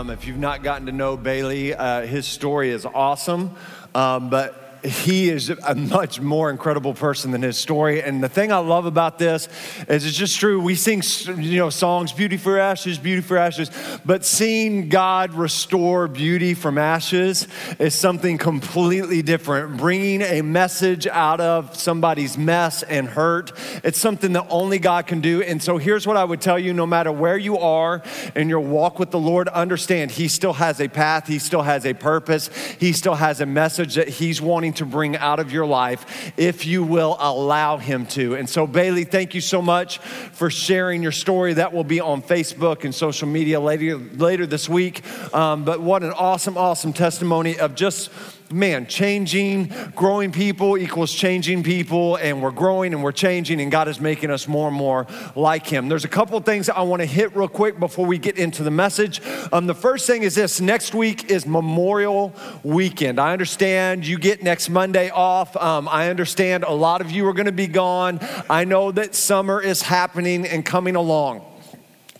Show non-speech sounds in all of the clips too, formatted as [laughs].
Um, if you've not gotten to know Bailey, uh, his story is awesome. Um, but he is a much more incredible person than his story. And the thing I love about this is it's just true. We sing, you know, songs, beauty for ashes, beauty for ashes, but seeing God restore beauty from ashes is something completely different. Bringing a message out of somebody's mess and hurt, it's something that only God can do. And so here's what I would tell you no matter where you are in your walk with the Lord, understand He still has a path, He still has a purpose, He still has a message that He's wanting to bring out of your life if you will allow Him to. And so, Bailey, thank you so much for sharing your story. That will be on Facebook and social media later, later this week. Um, but what an awesome, awesome testimony of just man, changing, growing people equals changing people, and we're growing and we're changing, and God is making us more and more like Him. There's a couple things I want to hit real quick before we get into the message. Um, the first thing is this next week is Memorial Weekend. I understand you get next Monday off. Um, I understand a lot of you are going to be gone. I know that summer is happening and coming along.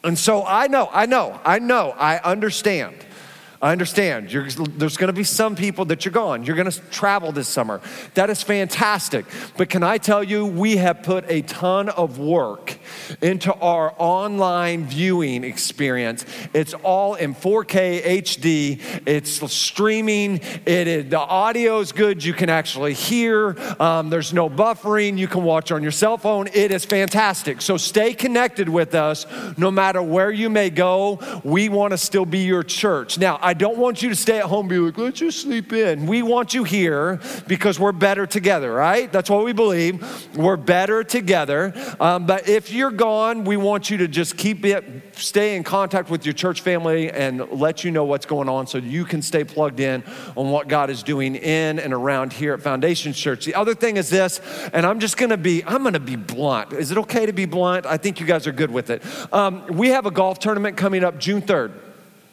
And so I know, I know, I know, I understand. I understand. You're, there's going to be some people that you're gone. You're going to travel this summer. That is fantastic. But can I tell you, we have put a ton of work into our online viewing experience. It's all in 4K HD. It's streaming. It the audio is good. You can actually hear. Um, there's no buffering. You can watch on your cell phone. It is fantastic. So stay connected with us no matter where you may go. We want to still be your church. Now, I don't want you to stay at home be like, let's just sleep in. We want you here because we're better together, right? That's what we believe. We're better together. Um, but if you're gone, we want you to just keep it, stay in contact with your church family and let you know what's going on so you can stay plugged in on what God is doing in and around here at Foundation Church. The other thing is this, and I'm just gonna be, I'm gonna be blunt. Is it okay to be blunt? I think you guys are good with it. Um, we have a golf tournament coming up June 3rd.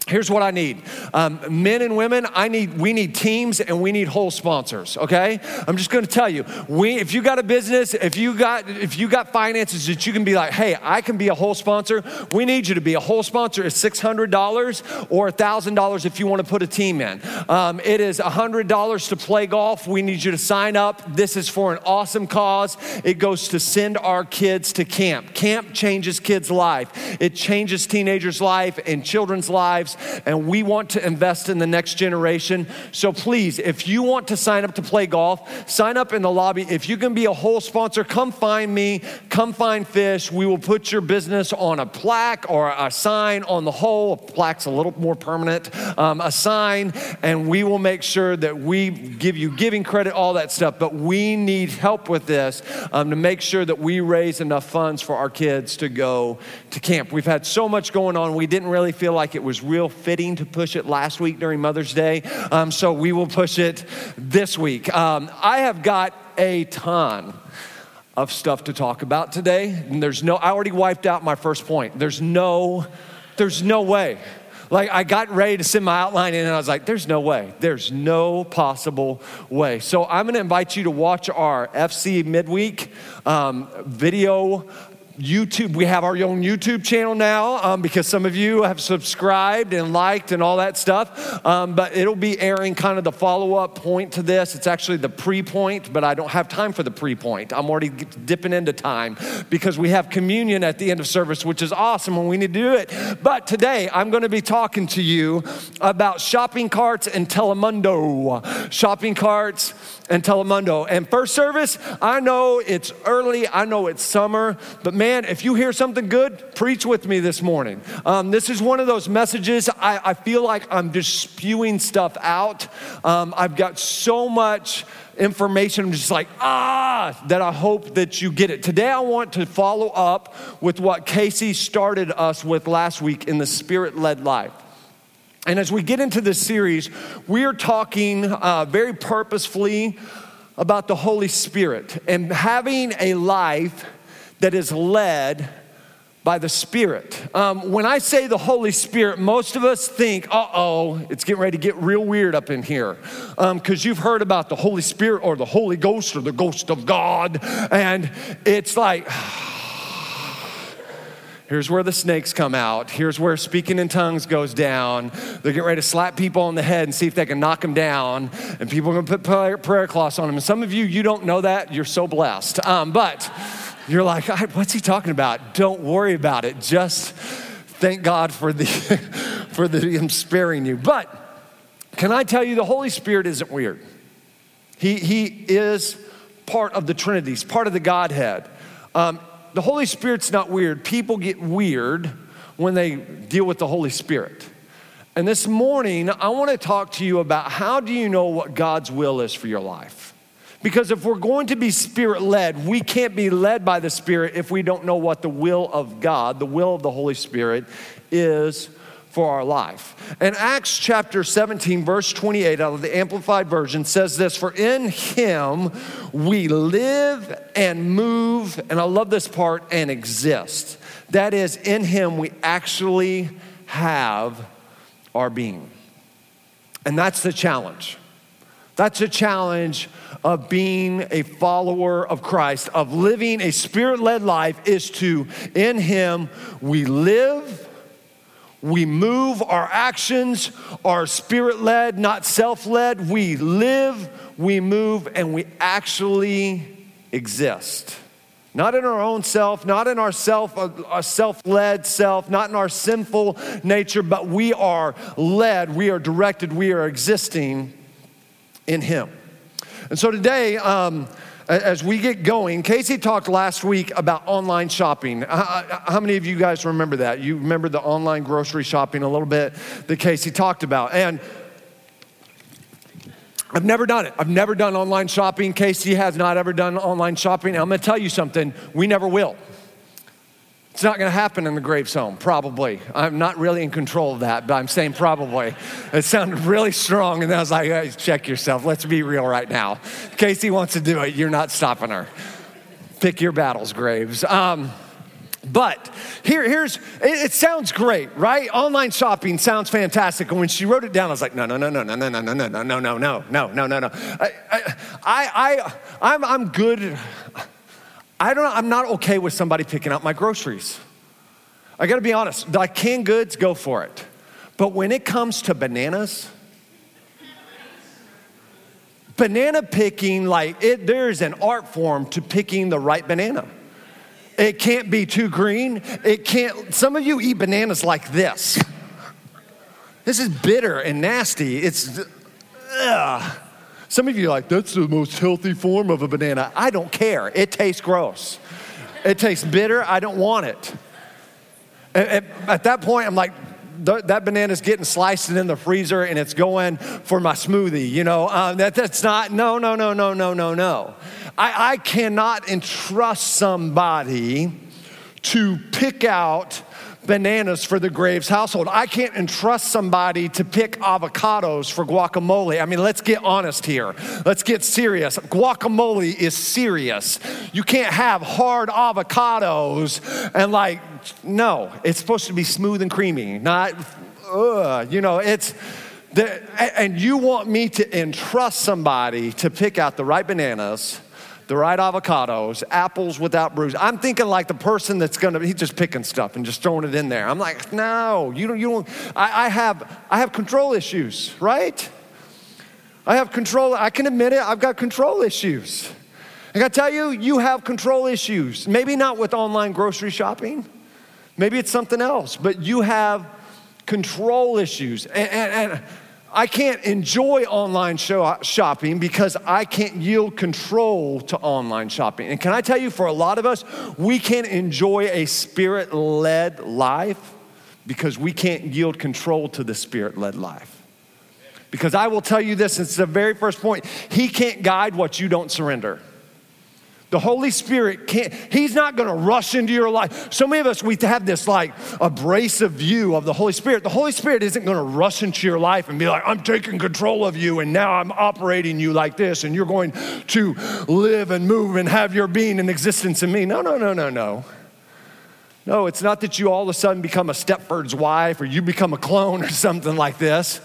Here's what I need. Um, men and women, I need, we need teams and we need hole sponsors, okay? I'm just gonna tell you, we, if you got a business, if you got, if you got finances that you can be like, hey, I can be a hole sponsor, we need you to be a hole sponsor. It's $600 or $1,000 if you wanna put a team in. Um, it is $100 to play golf. We need you to sign up. This is for an awesome cause. It goes to send our kids to camp. Camp changes kids' life. It changes teenagers' life and children's lives and we want to invest in the next generation. So please, if you want to sign up to play golf, sign up in the lobby. If you can be a hole sponsor, come find me, come find Fish. We will put your business on a plaque or a sign on the hole. A plaque's a little more permanent, um, a sign, and we will make sure that we give you giving credit, all that stuff. But we need help with this um, to make sure that we raise enough funds for our kids to go to camp. We've had so much going on, we didn't really feel like it was real fitting to push it last week during Mother's Day. Um, so we will push it this week. Um, I have got a ton of stuff to talk about today. And there's no, I already wiped out my first point. There's no, there's no way. Like I got ready to send my outline in and I was like, there's no way. There's no possible way. So I'm gonna invite you to watch our FC midweek um, video YouTube. We have our own YouTube channel now um, because some of you have subscribed and liked and all that stuff. Um, but it'll be airing kind of the follow up point to this. It's actually the pre point, but I don't have time for the pre point. I'm already dipping into time because we have communion at the end of service, which is awesome and we need to do it. But today I'm going to be talking to you about shopping carts and Telemundo. Shopping carts and Telemundo. And first service, I know it's early, I know it's summer, but man, if you hear something good, preach with me this morning. Um, this is one of those messages I, I, feel like I'm just spewing stuff out. Um, I've got so much information. I'm just like, ah, that I hope that you get it. Today, I want to follow up with what Casey started us with last week in the spirit led life. And as we get into this series, we are talking uh, very purposefully about the Holy Spirit and having a life that is led by the Spirit. Um, when I say the Holy Spirit, most of us think, uh oh, it's getting ready to get real weird up in here. Because um, you've heard about the Holy Spirit or the Holy Ghost or the Ghost of God. And it's like, [sighs] Here's where the snakes come out. Here's where speaking in tongues goes down. They're getting ready to slap people on the head and see if they can knock them down. And people are going to put prayer cloths on them. And some of you, you don't know that. You're so blessed. Um, but you're like, what's he talking about? Don't worry about it. Just thank God for the [laughs] for the him sparing you. But can I tell you, the Holy Spirit isn't weird. He he is part of the Trinity. He's part of the Godhead. Um, the Holy Spirit's not weird. People get weird when they deal with the Holy Spirit. And this morning, I want to talk to you about how do you know what God's will is for your life? Because if we're going to be spirit led, we can't be led by the Spirit if we don't know what the will of God, the will of the Holy Spirit, is for our life. And Acts chapter 17, verse 28 out of the Amplified Version says this For in him we live and move, and I love this part, and exist. That is, in him we actually have our being. And that's the challenge. That's a challenge of being a follower of Christ, of living a spirit led life, is to, in Him, we live we move, our actions are spirit led, not self led. We live, we move, and we actually exist. Not in our own self, not in our self, uh, self-led self, not in our sinful nature, but we are led, we are directed, we are existing in Him. And so today, um, as we get going, Casey talked last week about online shopping. How many of you guys remember that? You remember the online grocery shopping a little bit that Casey talked about. And I've never done it. I've never done online shopping. Casey has not ever done online shopping. I'm going to tell you something, we never will. It's not going to happen in the Graves home, probably. I'm not really in control of that, but I'm saying probably. It sounded really strong, and I was like, hey, check yourself. Let's be real right now. Casey wants to do it. You're not stopping her. Pick your battles, Graves. Um, but here, here's, it, it, sounds great, right? Online shopping sounds fantastic. And when she wrote it down, I was like, no, no, no, no, no, no, no, no, no, no, no, no, no, no, no, no, no. I, I, I, I'm, I'm good. I don't, I'm not okay with somebody picking out my groceries. I gotta be honest, like canned goods, go for it. But when it comes to bananas, banana picking, like it, there's an art form to picking the right banana. It can't be too green. It can't, some of you eat bananas like this. This is bitter and nasty. It's, ugh. Some of you are like, that's the most healthy form of a banana. I don't care. It tastes gross. It tastes bitter. I don't want it. At, at that point, I'm like, that banana's getting sliced in the freezer and it's going for my smoothie. You know, um, that, that's not, no, no, no, no, no, no, no. I, I cannot entrust somebody to pick out bananas for the Graves household. I can't entrust somebody to pick avocados for guacamole. I mean, let's get honest here. Let's get serious. Guacamole is serious. You can't have hard avocados and, like, no, it's supposed to be smooth and creamy, not, ugh, you know, it's. The, and you want me to entrust somebody to pick out the right bananas the right avocados, apples without bruise. I'm thinking like the person that's gonna, he's just picking stuff and just throwing it in there. I'm like, no, you don't, you don't, I, I have, I have control issues, right? I have control, I can admit it, I've got control issues. I gotta tell you, you have control issues. Maybe not with online grocery shopping, maybe it's something else, but you have control issues. and, and, and I can't enjoy online show, uh, shopping because I can't yield control to online shopping. And can I tell you, for a lot of us, we can't enjoy a spirit led life because we can't yield control to the spirit led life. Because I will tell you this, it's the very first point He can't guide what you don't surrender. The Holy Spirit can't, He's not gonna rush into your life. So many of us, we have this like abrasive view of the Holy Spirit. The Holy Spirit isn't gonna rush into your life and be like, I'm taking control of you and now I'm operating you like this and you're going to live and move and have your being and existence in me. No, no, no, no, no. No, it's not that you all of a sudden become a Stepford's wife or you become a clone or something like this.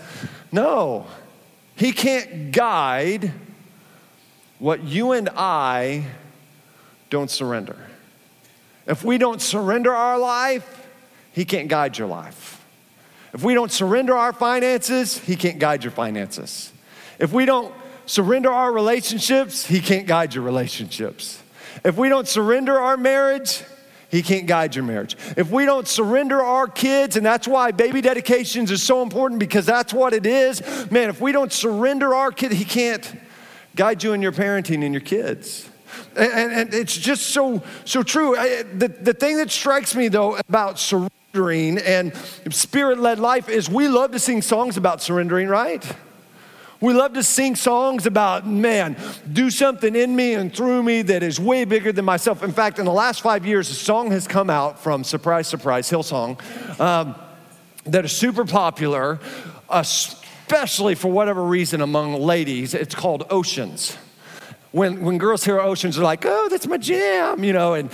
No, He can't guide what you and I don't surrender. If we don't surrender our life, He can't guide your life. If we don't surrender our finances, He can't guide your finances. If we don't surrender our relationships, He can't guide your relationships. If we don't surrender our marriage, he can't guide your marriage. If we don't surrender our kids, and that's why baby dedications is so important because that's what it is. Man, if we don't surrender our kid, he can't guide you in your parenting and your kids. And, and it's just so, so true. I, the, the thing that strikes me, though, about surrendering and spirit led life is we love to sing songs about surrendering, right? We love to sing songs about, man, do something in me and through me that is way bigger than myself. In fact, in the last five years, a song has come out from Surprise, Surprise, Hillsong, um, that is super popular, especially for whatever reason among ladies. It's called Oceans when, when girls hear oceans, they're like, oh, that's my jam, you know, and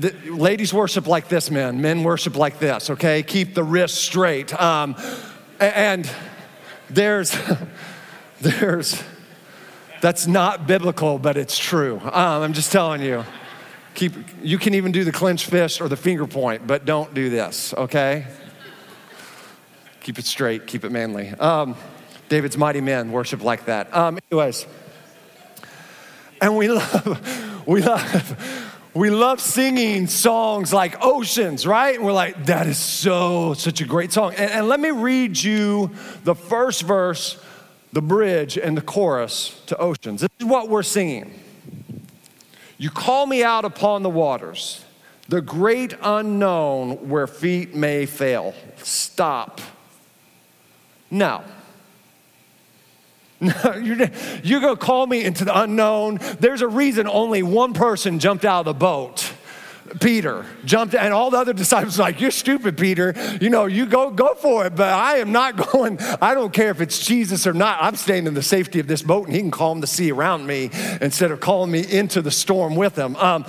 the, ladies worship like this, men. Men worship like this, okay? Keep the wrist straight. Um, and there's, [laughs] there's, that's not biblical, but it's true. Um, I'm just telling you. Keep, you can even do the clenched fist or the finger point, but don't do this, okay? Keep it straight, keep it manly. Um, David's mighty men worship like that. Um, anyways, and we love, [laughs] we love, [laughs] we love singing songs like Oceans, right? And we're like, that is so, such a great song. And, and let me read you the first verse, the bridge, and the chorus to Oceans. This is what we're singing. You call me out upon the waters, the great unknown where feet may fail. Stop. Now, [laughs] you're, you're going to call me into the unknown. There's a reason only one person jumped out of the boat. Peter jumped, and all the other disciples like, "You're stupid, Peter. You know, you go go for it." But I am not [laughs] going. I don't care if it's Jesus or not. I'm staying in the safety of this boat, and He can calm the sea around me instead of calling me into the storm with Him. Um,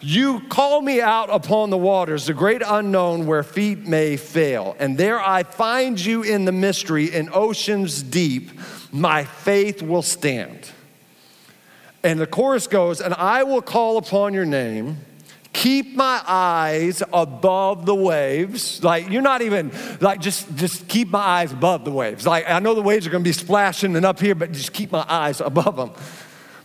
you call me out upon the waters, the great unknown where feet may fail, and there I find you in the mystery in oceans deep my faith will stand. And the chorus goes, and I will call upon your name. Keep my eyes above the waves. Like you're not even like just just keep my eyes above the waves. Like I know the waves are to be splashing and up here, but just keep my eyes above them.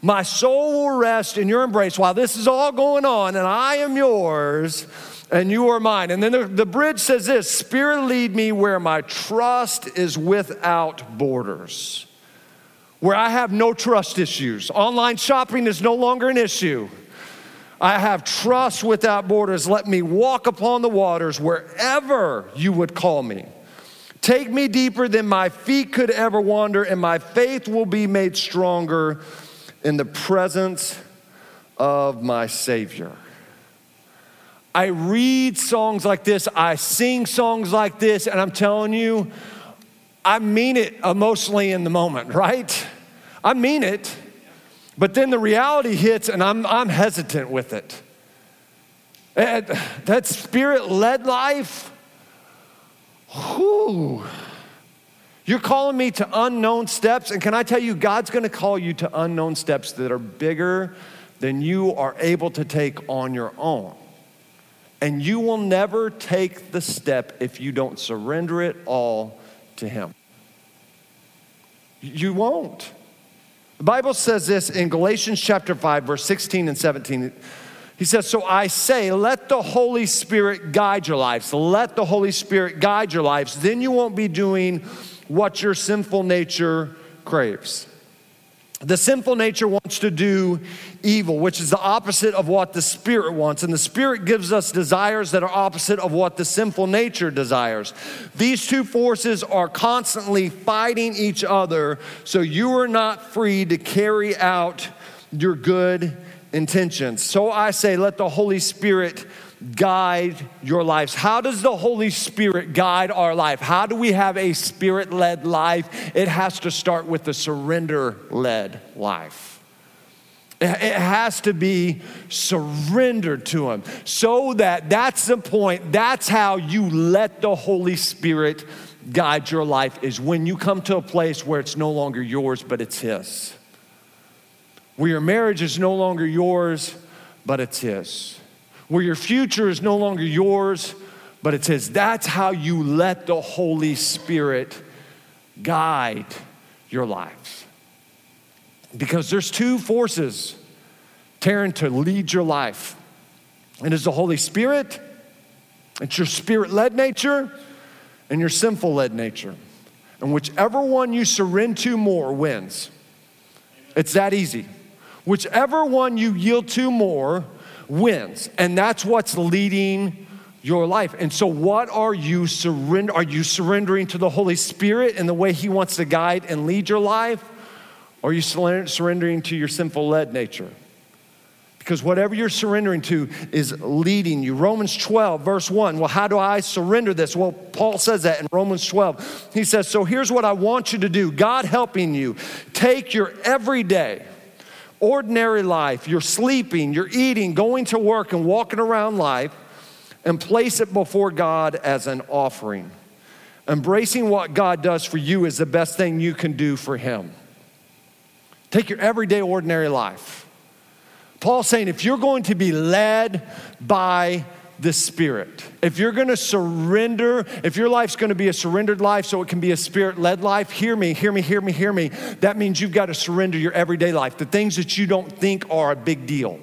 My soul will rest in your embrace while this is all going on, and I am yours and you are mine. And then the, the bridge says this Spirit, lead me where my trust is without borders where I have no trust issues. Online shopping is no longer an issue. I have trust without borders. Let me walk upon the waters wherever you would call me. Take me deeper than my feet could ever wander, and my faith will be made stronger in the presence of my Savior. I read songs like this, I sing songs like this, and I'm telling you, I mean it emotionally in the moment, right? I mean it, but then the reality hits and I'm, I'm hesitant with it. And that spirit led life, whoo. You're calling me to unknown steps, and can I tell you, God's gonna call you to unknown steps that are bigger than you are able to take on your own. And you will never take the step if you don't surrender it all to Him. You won't. The Bible says this in Galatians chapter 5, verse 16 and 17. He says, So I say, let the Holy Spirit guide your lives. Let the Holy Spirit guide your lives. Then you won't be doing what your sinful nature craves. The sinful nature wants to do evil, which is the opposite of what the Spirit wants. And the Spirit gives us desires that are opposite of what the sinful nature desires. These two forces are constantly fighting each other, so you are not free to carry out your good intentions. So I say, let the Holy Spirit guide your lives? How does the Holy Spirit guide our life? How do we have a spirit led life? It has to start with a surrender led life. It has to be surrendered to Him so that that's the point. That's how you let the Holy Spirit guide your life, is when you come to a place where it's no longer yours, but it's His. Where your marriage is no longer yours, but it's His where your future is no longer yours, but it says that's how you let the Holy Spirit guide your lives. Because there's two forces tearing to lead your life. It's the Holy Spirit, it's your spirit led nature, and your sinful led nature. And whichever one you surrender to more wins. It's that easy. Whichever one you yield to more wins. And that's what's leading your life. And so what are you surrender are you surrendering to the Holy Spirit in the way he wants to guide and lead your life? Or are you surrendering to your sinful led nature? Because whatever you're surrendering to is leading you. Romans 12, verse 1. Well, how do I surrender this? Well, Paul says that in Romans 12. He says, So here's what I want you to do God helping you. Take your everyday, ordinary life, you're sleeping, you're eating, going to work, and walking around life, and place it before God as an offering. Embracing what God does for you is the best thing you can do for Him. Take your everyday, ordinary life. Paul's saying if you're going to be led by the Spirit. If you're gonna surrender, if your life's gonna be a surrendered life so it can be a spirit led life, hear me, hear me, hear me, hear me. That means you've got to surrender your everyday life, the things that you don't think are a big deal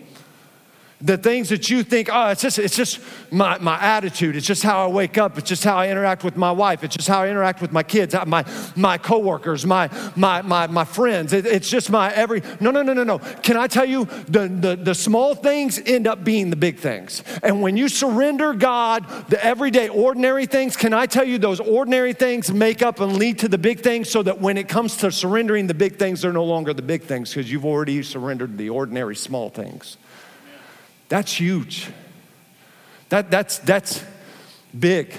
the things that you think, oh, it's just, it's just my, my attitude. It's just how I wake up. It's just how I interact with my wife. It's just how I interact with my kids, uh, my, my coworkers, my, my, my, my friends. It, it's just my every, no, no, no, no, no. Can I tell you, the, the, the small things end up being the big things. And when you surrender God, the everyday ordinary things, can I tell you, those ordinary things make up and lead to the big things so that when it comes to surrendering the big things, they're no longer the big things because you've already surrendered the ordinary small things. That's huge. That, that's, that's big.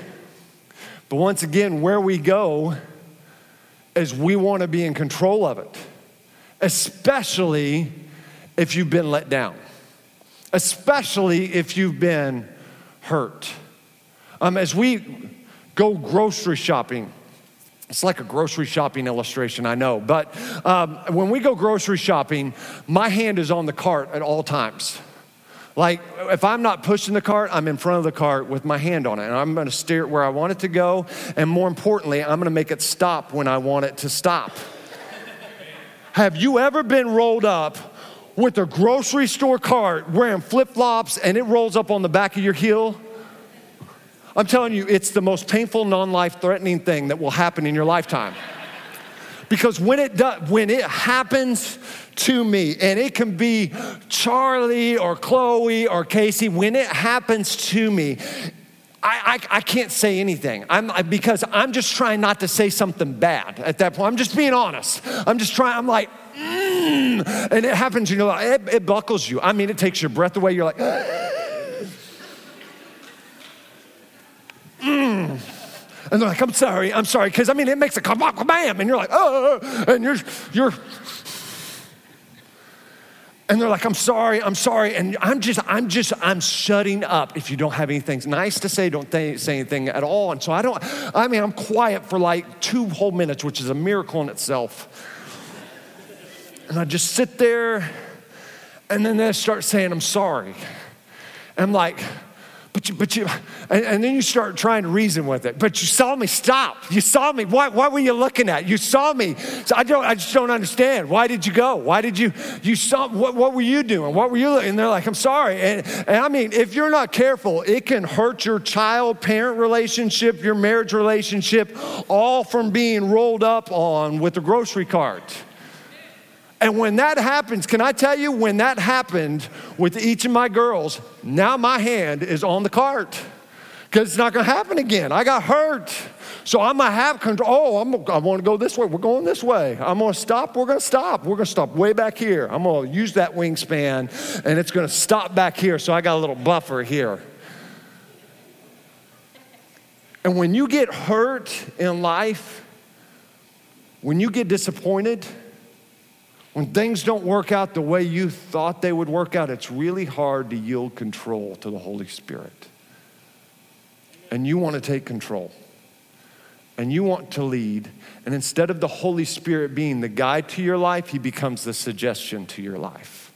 But once again, where we go is we want to be in control of it, especially if you've been let down, especially if you've been hurt. Um, as we go grocery shopping, it's like a grocery shopping illustration, I know. But um, when we go grocery shopping, my hand is on the cart at all times. Like, if I'm not pushing the cart, I'm in front of the cart with my hand on it, and I'm gonna steer it where I want it to go, and more importantly, I'm gonna make it stop when I want it to stop. Have you ever been rolled up with a grocery store cart wearing flip flops and it rolls up on the back of your heel? I'm telling you, it's the most painful, non life threatening thing that will happen in your lifetime. Because when it does, when it happens to me, and it can be Charlie or Chloe or Casey, when it happens to me, I, I, I, can't say anything. I'm because I'm just trying not to say something bad at that point. I'm just being honest. I'm just trying. I'm like, mm, and it happens. You know, it, it buckles you. I mean, it takes your breath away. You're like, And they're like, I'm sorry, I'm sorry. Because I mean, it makes a bam, and you're like, oh, oh, oh, and you're, you're, and they're like, I'm sorry, I'm sorry. And I'm just, I'm just, I'm shutting up. If you don't have anything nice to say, don't th- say anything at all. And so I don't, I mean, I'm quiet for like two whole minutes, which is a miracle in itself. And I just sit there And then they start saying, I'm sorry. I'm like, but you, but you, and, and, then you start trying to reason with it. But you saw me stop. You saw me. What, what were you looking at? You saw me. So I don't, I just don't understand. Why did you go? Why did you, you saw, what, what were you doing? What were you, looking? and they're like, I'm sorry. And, and I mean, if you're not careful, it can hurt your child parent relationship, your marriage relationship, all from being rolled up on with the grocery cart. And when that happens, can I tell you, when that happened with each of my girls, now my hand is on the cart because it's not going to happen again. I got hurt. So I'm going to have control. Oh, I'm, I want to go this way. We're going this way. I'm going to stop. We're going to stop. We're going to stop way back here. I'm going to use that wingspan and it's going to stop back here. So I got a little buffer here. And when you get hurt in life, when you get disappointed, when things don't work out the way you thought they would work out, it's really hard to yield control to the Holy Spirit. And you want to take control. And you want to lead. And instead of the Holy Spirit being the guide to your life, He becomes the suggestion to your life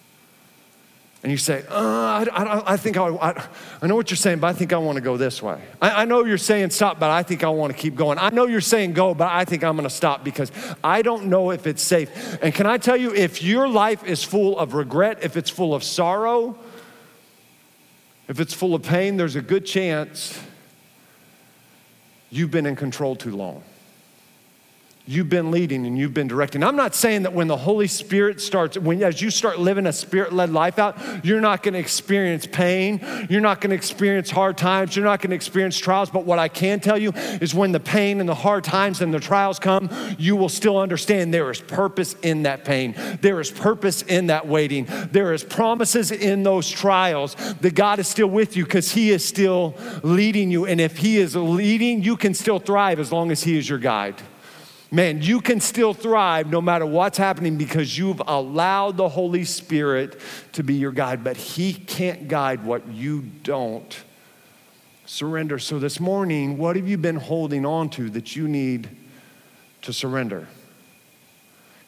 and you say, uh, I, I, I, think I, I, I, know what you're saying, but I think I want to go this way. I, I know you're saying stop, but I think I want to keep going. I know you're saying go, but I think I'm going to stop because I don't know if it's safe. And can I tell you, if your life is full of regret, if it's full of sorrow, if it's full of pain, there's a good chance you've been in control too long you've been leading and you've been directing. I'm not saying that when the Holy Spirit starts, when as you start living a spirit-led life out, you're not going to experience pain, you're not going to experience hard times, you're not going to experience trials, but what I can tell you is when the pain and the hard times and the trials come, you will still understand there is purpose in that pain. There is purpose in that waiting. There is promises in those trials that God is still with you because he is still leading you and if he is leading, you can still thrive as long as he is your guide man, you can still thrive no matter what's happening because you've allowed the Holy Spirit to be your guide, but He can't guide what you don't surrender. So, this morning, what have you been holding on to that you need to surrender?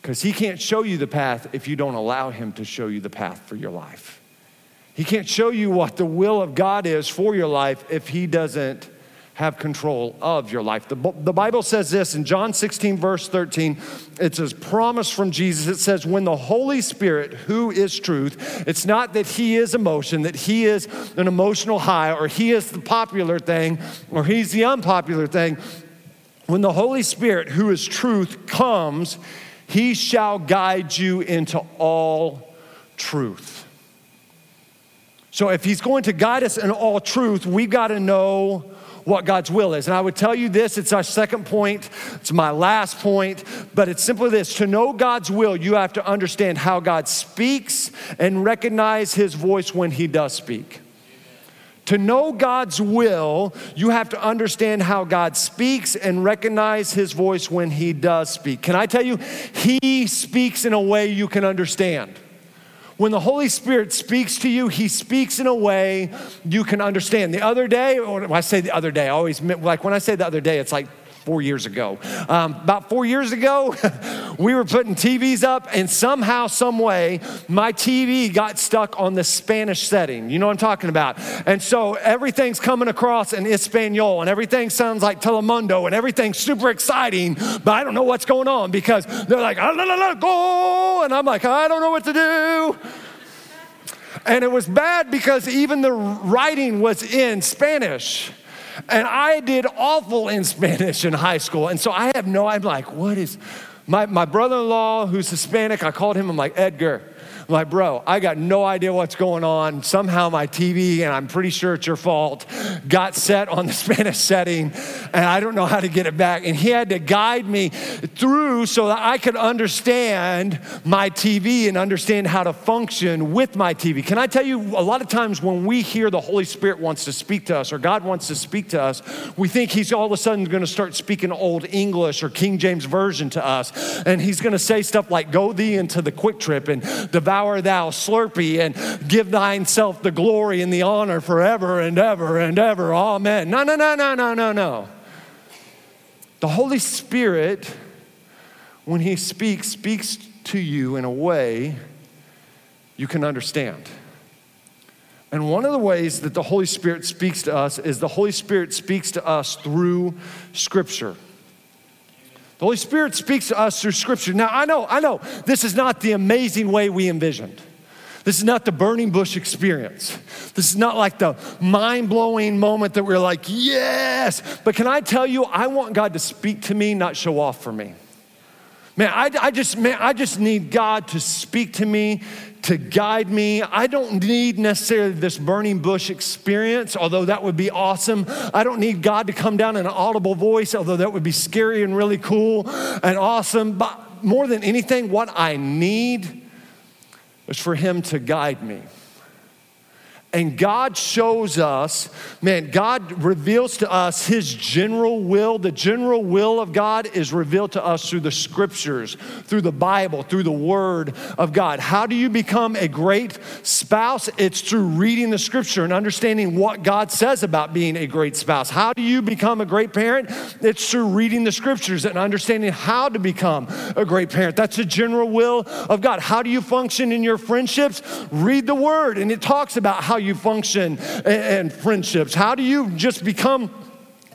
Because He can't show you the path if you don't allow Him to show you the path for your life. He can't show you what the will of God is for your life if He doesn't have control of your life. The, the Bible says this in John 16, verse 13. It's a promise from Jesus. It says, When the Holy Spirit, who is truth, it's not that he is emotion, that he is an emotional high, or he is the popular thing, or he's the unpopular thing. When the Holy Spirit, who is truth, comes, he shall guide you into all truth. So, if he's going to guide us in all truth, we've got to know what God's will is. And I would tell you this it's our second point, it's my last point, but it's simply this to know God's will, you have to understand how God speaks and recognize his voice when he does speak. To know God's will, you have to understand how God speaks and recognize his voice when he does speak. Can I tell you, he speaks in a way you can understand. When the Holy Spirit speaks to you, He speaks in a way you can understand. The other day, when I say the other day, I always like when I say the other day, it's like four years ago. Um, about four years ago, [laughs] we were putting TVs up, and somehow, some way, my TV got stuck on the Spanish setting. You know what I'm talking about? And so everything's coming across in Espanol, and everything sounds like Telemundo, and everything's super exciting, but I don't know what's going on because they're like, ah, la, la, la, go, and I'm like, I don't know what to do. And it was bad because even the writing was in Spanish. And I did awful in Spanish in high school. And so I have no, I'm like, what is, my, my brother in law who's Hispanic, I called him, I'm like, Edgar, like, bro, I got no idea what's going on. Somehow my TV, and I'm pretty sure it's your fault, got set on the [laughs] Spanish setting, and I don't know how to get it back. And he had to guide me through so that I could understand my TV and understand how to function with my TV. Can I tell you, a lot of times when we hear the Holy Spirit wants to speak to us or God wants to speak to us, we think he's all of a sudden going to start speaking Old English or King James Version to us. And he's going to say stuff like, Go thee into the QuikTrip and devour devour thou Slurpee and give thyself the glory and the honor forever and ever and ever. Amen. No, no, no, no, no, no, no. The Holy Spirit, when He speaks, speaks to you in a way you can understand. And one of the ways that the Holy Spirit speaks to us is the Holy Spirit speaks to us through Scripture. The Holy Spirit speaks to us through Scripture. Now, I know, I know, this is not the amazing way we envisioned. This is not the burning bush experience. This is not like the mind blowing moment that we're like, yes. But can I tell you, I want God to speak to me, not show off for me. Man, I, I, just, man, I just need God to speak to me, to guide me. I don't need necessarily this burning bush experience, although that would be awesome. I don't need God to come down in an audible voice, although that would be scary and really cool and awesome. But more than anything, what I need is for Him to guide me. And God shows us, man, God reveals to us His general will. The general will of God is revealed to us through the scriptures, through the Bible, through the Word of God. How do you become a great spouse? It's through reading the scripture and understanding what God says about being a great spouse. How do you become a great parent? It's through reading the scriptures and understanding how to become a great parent. That's the general will of God. How do you function in your friendships? Read the Word, and it talks about how you function and friendships? How do you just become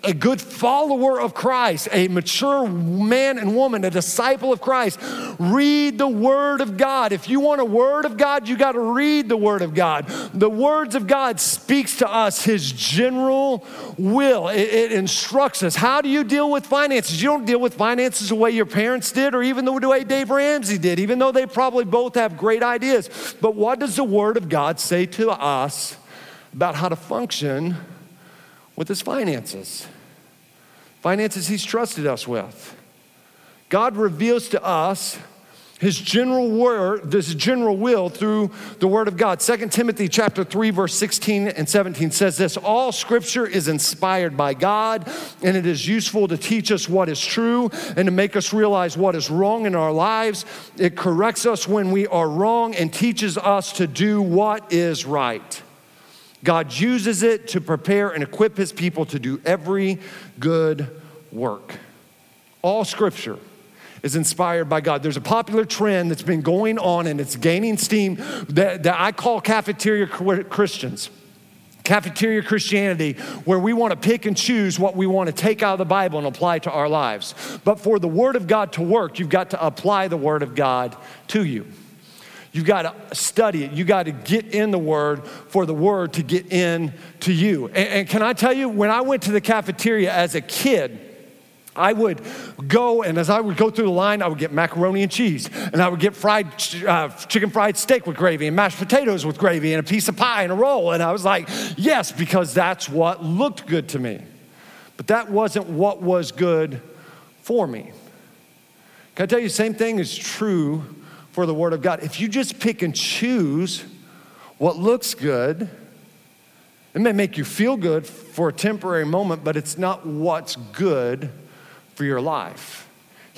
a good follower of Christ, a mature man and woman, a disciple of Christ, read the Word of God. If you want a Word of God, you got to read the Word of God. The words of God speaks to us His general will. It, it, instructs us. How do you deal with finances? You don't deal with finances the way your parents did, or even the way Dave Ramsey did, even though they probably both have great ideas. But what does the Word of God say to us? about how to function with his finances. Finances he's trusted us with. God reveals to us his general word, this general will through the word of God. 2 Timothy chapter 3 verse 16 and 17 says this, all scripture is inspired by God and it is useful to teach us what is true and to make us realize what is wrong in our lives. It corrects us when we are wrong and teaches us to do what is right. God uses it to prepare and equip his people to do every good work. All scripture is inspired by God. There's a popular trend that's been going on and it's gaining steam that, that I call cafeteria Christians. Cafeteria Christianity, where we want to pick and choose what we want to take out of the Bible and apply to our lives. But for the Word of God to work, you've got to apply the Word of God to you. You got to study it. You got to get in the Word for the Word to get in to you. And, and, can I tell you, when I went to the cafeteria as a kid, I would go, and as I would go through the line, I would get macaroni and cheese, and I would get fried uh, chicken fried steak with gravy, and mashed potatoes with gravy, and a piece of pie and a roll. And I was like, yes, because that's what looked good to me. But that wasn't what was good for me. Can I tell you, the same thing is true for the Word of God. If you just pick and choose what looks good, it may make you feel good for a temporary moment, but it's not what's good for your life.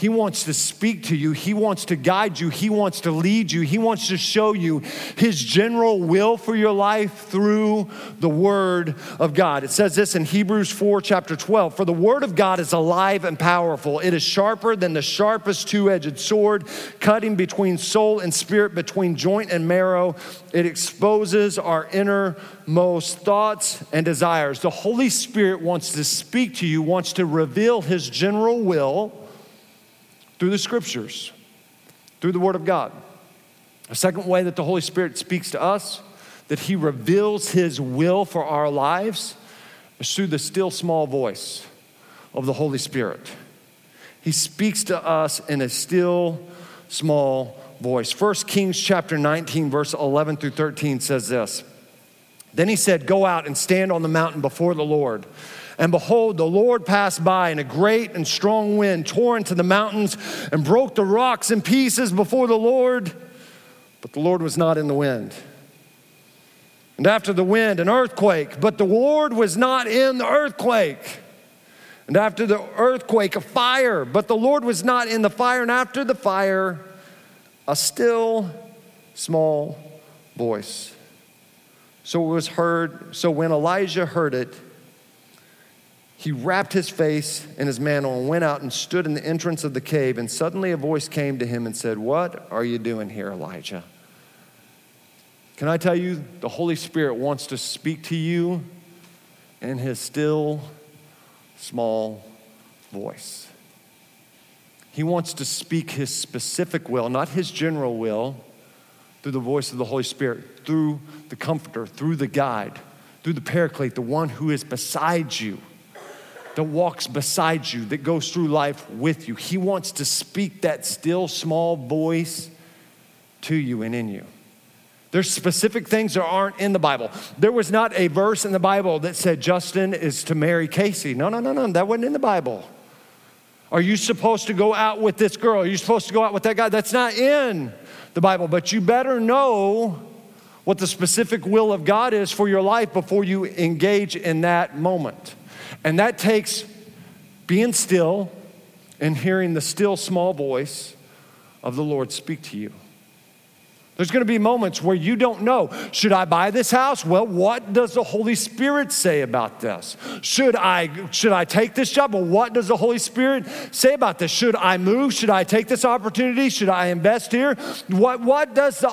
He wants to speak to you. He wants to guide you. He wants to lead you. He wants to show you His general will for your life through the Word of God. It says this in Hebrews 4, chapter 12 For the Word of God is alive and powerful. It is sharper than the sharpest two edged sword, cutting between soul and spirit, between joint and marrow. It exposes our innermost thoughts and desires. The Holy Spirit wants to speak to you, wants to reveal His general will through the scriptures, through the Word of God. A second way that the Holy Spirit speaks to us, that He reveals His will for our lives, is through the still small voice of the Holy Spirit. He speaks to us in a still small voice. 1 Kings chapter 19, verse 11 through 13 says this. Then he said, Go out and stand on the mountain before the Lord. And behold, the Lord passed by, and a great and strong wind tore into the mountains and broke the rocks in pieces before the Lord. But the Lord was not in the wind. And after the wind, an earthquake, but the Lord was not in the earthquake. And after the earthquake, a fire, but the Lord was not in the fire. And after the fire, a still small voice. So it was heard. So when Elijah heard it, he wrapped his face in his mantle and went out and stood in the entrance of the cave. And suddenly a voice came to him and said, What are you doing here, Elijah? Can I tell you, the Holy Spirit wants to speak to you in His still, small voice. He wants to speak His specific will, not His general will, through the voice of the Holy Spirit, through the Comforter, through the guide, through the Paraclete, the one who is beside you, that walks beside you, that goes through life with you. He wants to speak that still, small voice to you and in you. There's specific things that aren't in the Bible. There was not a verse in the Bible that said Justin is to marry Casey. No, no, no, no. That wasn't in the Bible. Are you supposed to go out with this girl? Are you supposed to go out with that guy? That's not in the Bible. But you better know what the specific will of God is for your life before you engage in that moment. And that takes being still and hearing the still small voice of the Lord speak to you. There's going to be moments where you don't know. Should I buy this house? Well, what does the Holy Spirit say about this? Should I should I take this job? Well, what does the Holy Spirit say about this? Should I move? Should I take this opportunity? Should I invest here? What what does the,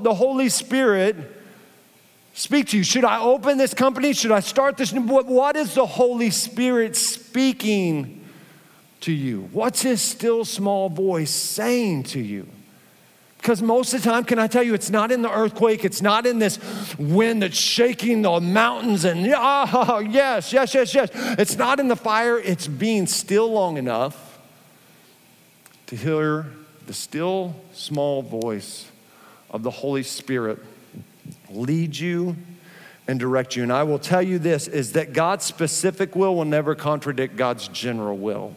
the Holy Spirit speak to you? Should I open this company? Should I start this? What, what is the Holy Spirit speaking to you? What's his still small voice saying to you? Because most of the time, can I tell you, it's not in the earthquake, it's not in this wind that's shaking the mountains and, oh, yes, yes, yes, yes. It's not in the fire, it's being still long enough to hear the still small voice of the Holy Spirit lead you and direct you. And I will tell you this is that God's specific will will never contradict God's general will.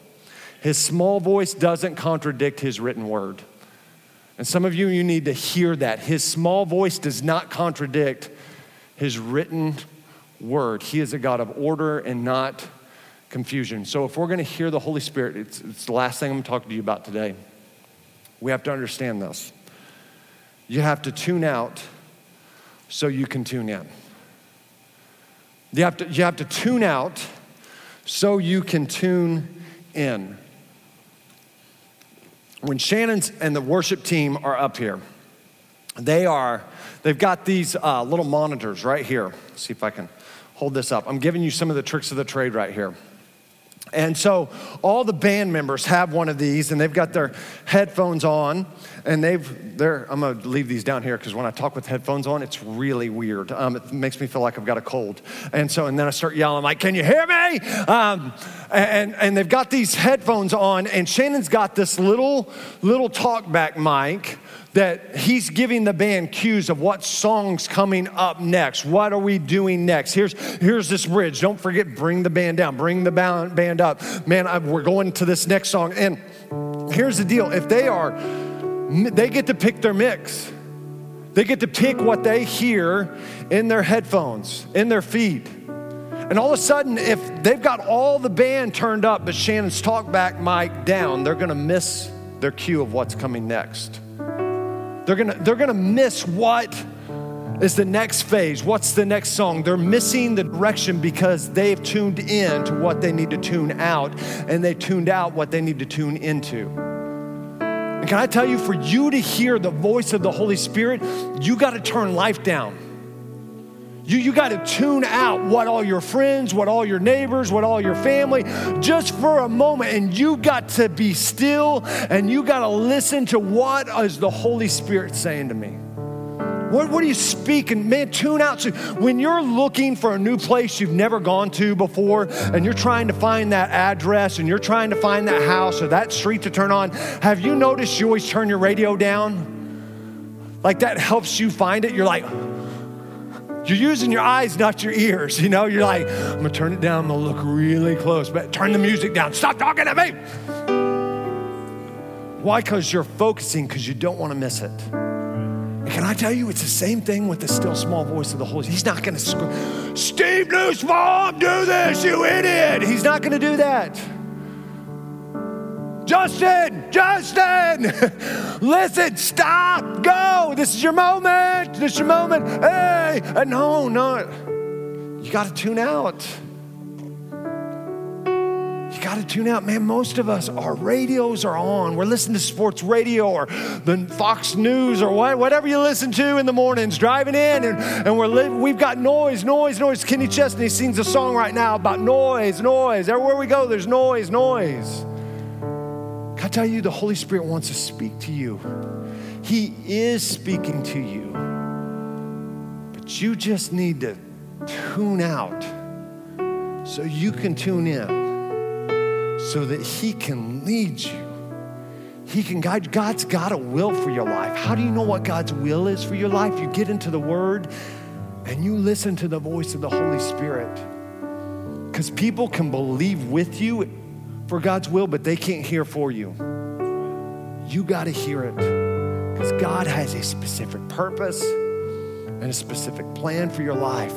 His small voice doesn't contradict his written word. And some of you, you need to hear that. His small voice does not contradict his written word. He is a God of order and not confusion. So if we're going to hear the Holy Spirit, it's, it's the last thing I'm talking to you about today. We have to understand this. You have to tune out so you can tune in. You have to, you have to tune out so you can tune in when Shannon's and the worship team are up here, they are, they've got these uh, little monitors right here. Let's see if I can hold this up. I'm giving you some of the tricks of the trade right here. And so all the band members have one of these and they've got their headphones on and they've, they're, I'm gonna leave these down here because when I talk with headphones on, it's really weird. Um, it makes me feel like I've got a cold. And so, and then I start yelling like, can you hear me? Um, and, and they've got these headphones on and Shannon's got this little, little talkback mic that he's giving the band cues of what song's coming up next. What are we doing next? Here's, here's this bridge. Don't forget, bring the band down, bring the band up. Man, I, we're going to this next song. And here's the deal if they are, they get to pick their mix. They get to pick what they hear in their headphones, in their feed. And all of a sudden, if they've got all the band turned up, but Shannon's talkback mic down, they're gonna miss their cue of what's coming next. They're gonna, they're gonna miss what is the next phase, what's the next song. They're missing the direction because they've tuned in to what they need to tune out, and they tuned out what they need to tune into. And can I tell you, for you to hear the voice of the Holy Spirit, you got to turn life down. You, you got to tune out what all your friends, what all your neighbors, what all your family, just for a moment. And you got to be still and you got to listen to what is the Holy Spirit saying to me. What, what are you speaking? Man, tune out. So when you're looking for a new place you've never gone to before and you're trying to find that address and you're trying to find that house or that street to turn on, have you noticed you always turn your radio down? Like that helps you find it. You're like, you're using your eyes, not your ears. You know, you're like, I'm gonna turn it down, I'm gonna look really close, but turn the music down. Stop talking to me. Why? Because you're focusing because you don't want to miss it. And can I tell you, it's the same thing with the still small voice of the Holy. He's not gonna scream, Steve Nussbaum, do this, you idiot. He's not gonna do that. Justin, Justin, [laughs] listen, stop, go. This is your moment. This is your moment. Hey, uh, no, no. You got to tune out. You got to tune out. Man, most of us, our radios are on. We're listening to sports radio or the Fox News or what, whatever you listen to in the mornings, driving in, and, and we're li- we've got noise, noise, noise. Kenny Chesney sings a song right now about noise, noise. Everywhere we go, there's noise, noise. Tell you, the Holy Spirit wants to speak to you. He is speaking to you. But you just need to tune out so you can tune in so that He can lead you. He can guide you. God's got a will for your life. How do you know what God's will is for your life? You get into the Word and you listen to the voice of the Holy Spirit. Because people can believe with you for God's will, but they can't hear for you. You got to hear it because God has a specific purpose and a specific plan for your life.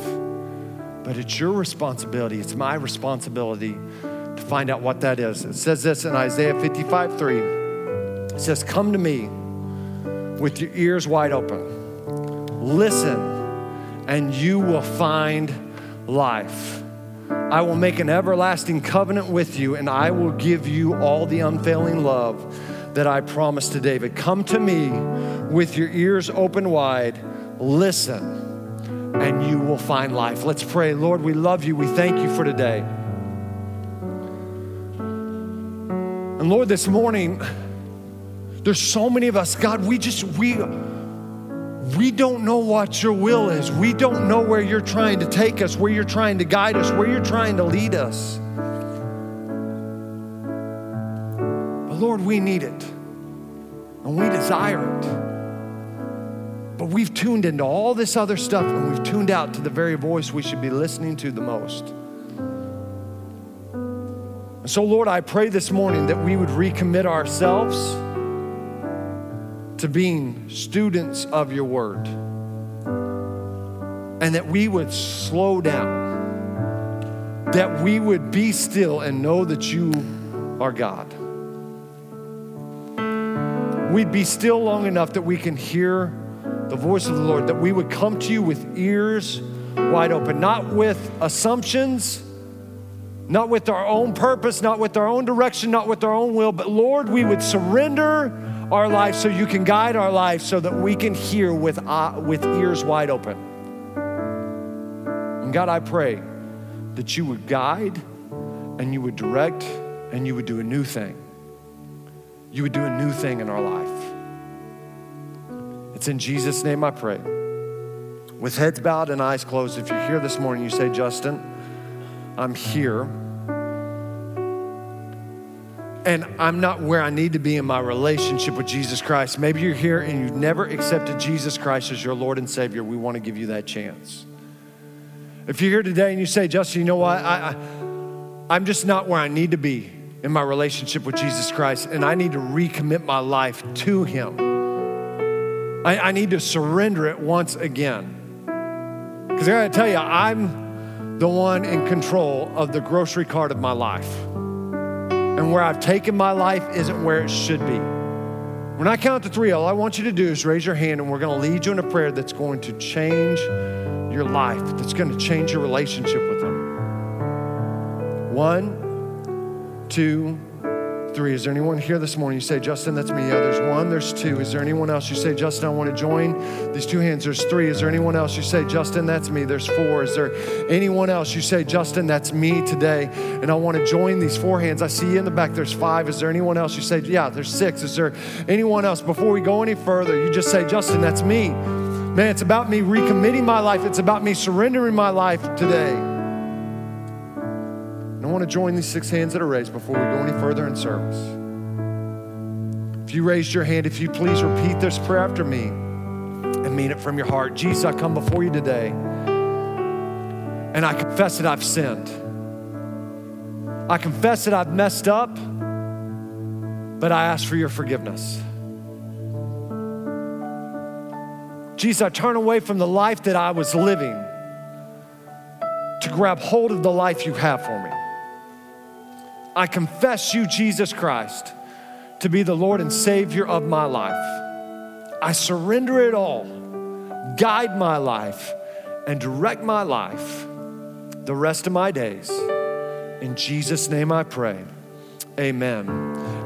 But it's your responsibility, it's my responsibility to find out what that is. It says this in Isaiah 55 3. It says, Come to me with your ears wide open. Listen, and you will find life. I will make an everlasting covenant with you, and I will give you all the unfailing love that I promised to David. Come to me with your ears open wide. Listen and you will find life. Let's pray. Lord, we love you. We thank you for today. And Lord, this morning, there's so many of us, God, we just, we, we don't know what your will is. We don't know where you're trying to take us, where you're trying to guide us, where you're trying to lead us. But Lord, we need it and we desire it. But we've tuned into all this other stuff and we've tuned out to the very voice we should be listening to the most. And so, Lord, I pray this morning that we would recommit ourselves to being students of your word and that we would slow down, that we would be still and know that you are God. We'd be still long enough that we can hear the voice of the Lord, that we would come to you with ears wide open, not with assumptions, not with our own purpose, not with our own direction, not with our own will, but Lord, we would surrender our life so you can guide our life so that we can hear with, uh, with ears wide open. And God, I pray that you would guide and you would direct and you would do a new thing. You would do a new thing in our life. It's in Jesus' name I pray. With heads bowed and eyes closed, if you're here this morning, you say, Justin, I'm here. And I'm not where I need to be in my relationship with Jesus Christ. Maybe you're here and you've never accepted Jesus Christ as your Lord and Savior. We want to give you that chance. If you're here today and you say, Justin, you know what? I, I, I'm just not where I need to be in my relationship with Jesus Christ, and I need to recommit my life to Him. I, I need to surrender it once again. Because I gotta tell you, I'm the one in control of the grocery cart of my life. And where I've taken my life isn't where it should be. When I count to three, all I want you to do is raise your hand and we're gonna lead you in a prayer that's going to change your life, that's gonna change your relationship with Him. One, two, three. Is there anyone here this morning? You say, Justin, that's me. Yeah, there's one, there's two. Is there anyone else? You say, Justin, I want to join. These two hands, there's three. Is there anyone else? You say, Justin, that's me. There's four. Is there anyone else? You say, Justin, that's me today. And I want to join these four hands. I see you in the back. There's five. Is there anyone else? You say, yeah, there's six. Is there anyone else? Before we go any further, you just say, Justin, that's me. Man, it's about me recommitting my life. It's about me surrendering my life today. Want to join these six hands that are raised before we go any further in service. If you raised your hand, if you please repeat this prayer after me and mean it from your heart. Jesus, I come before you today and I confess that I've sinned. I confess that I've messed up, but I ask for your forgiveness. Jesus, I turn away from the life that I was living to grab hold of the life you have for me. I confess you, Jesus Christ, to be the Lord and Savior of my life. I surrender it all, guide my life, and direct my life the rest of my days. In Jesus' name I pray. Amen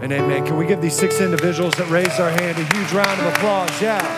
and amen. Can we give these six individuals that raised our hand a huge round of applause? Yeah.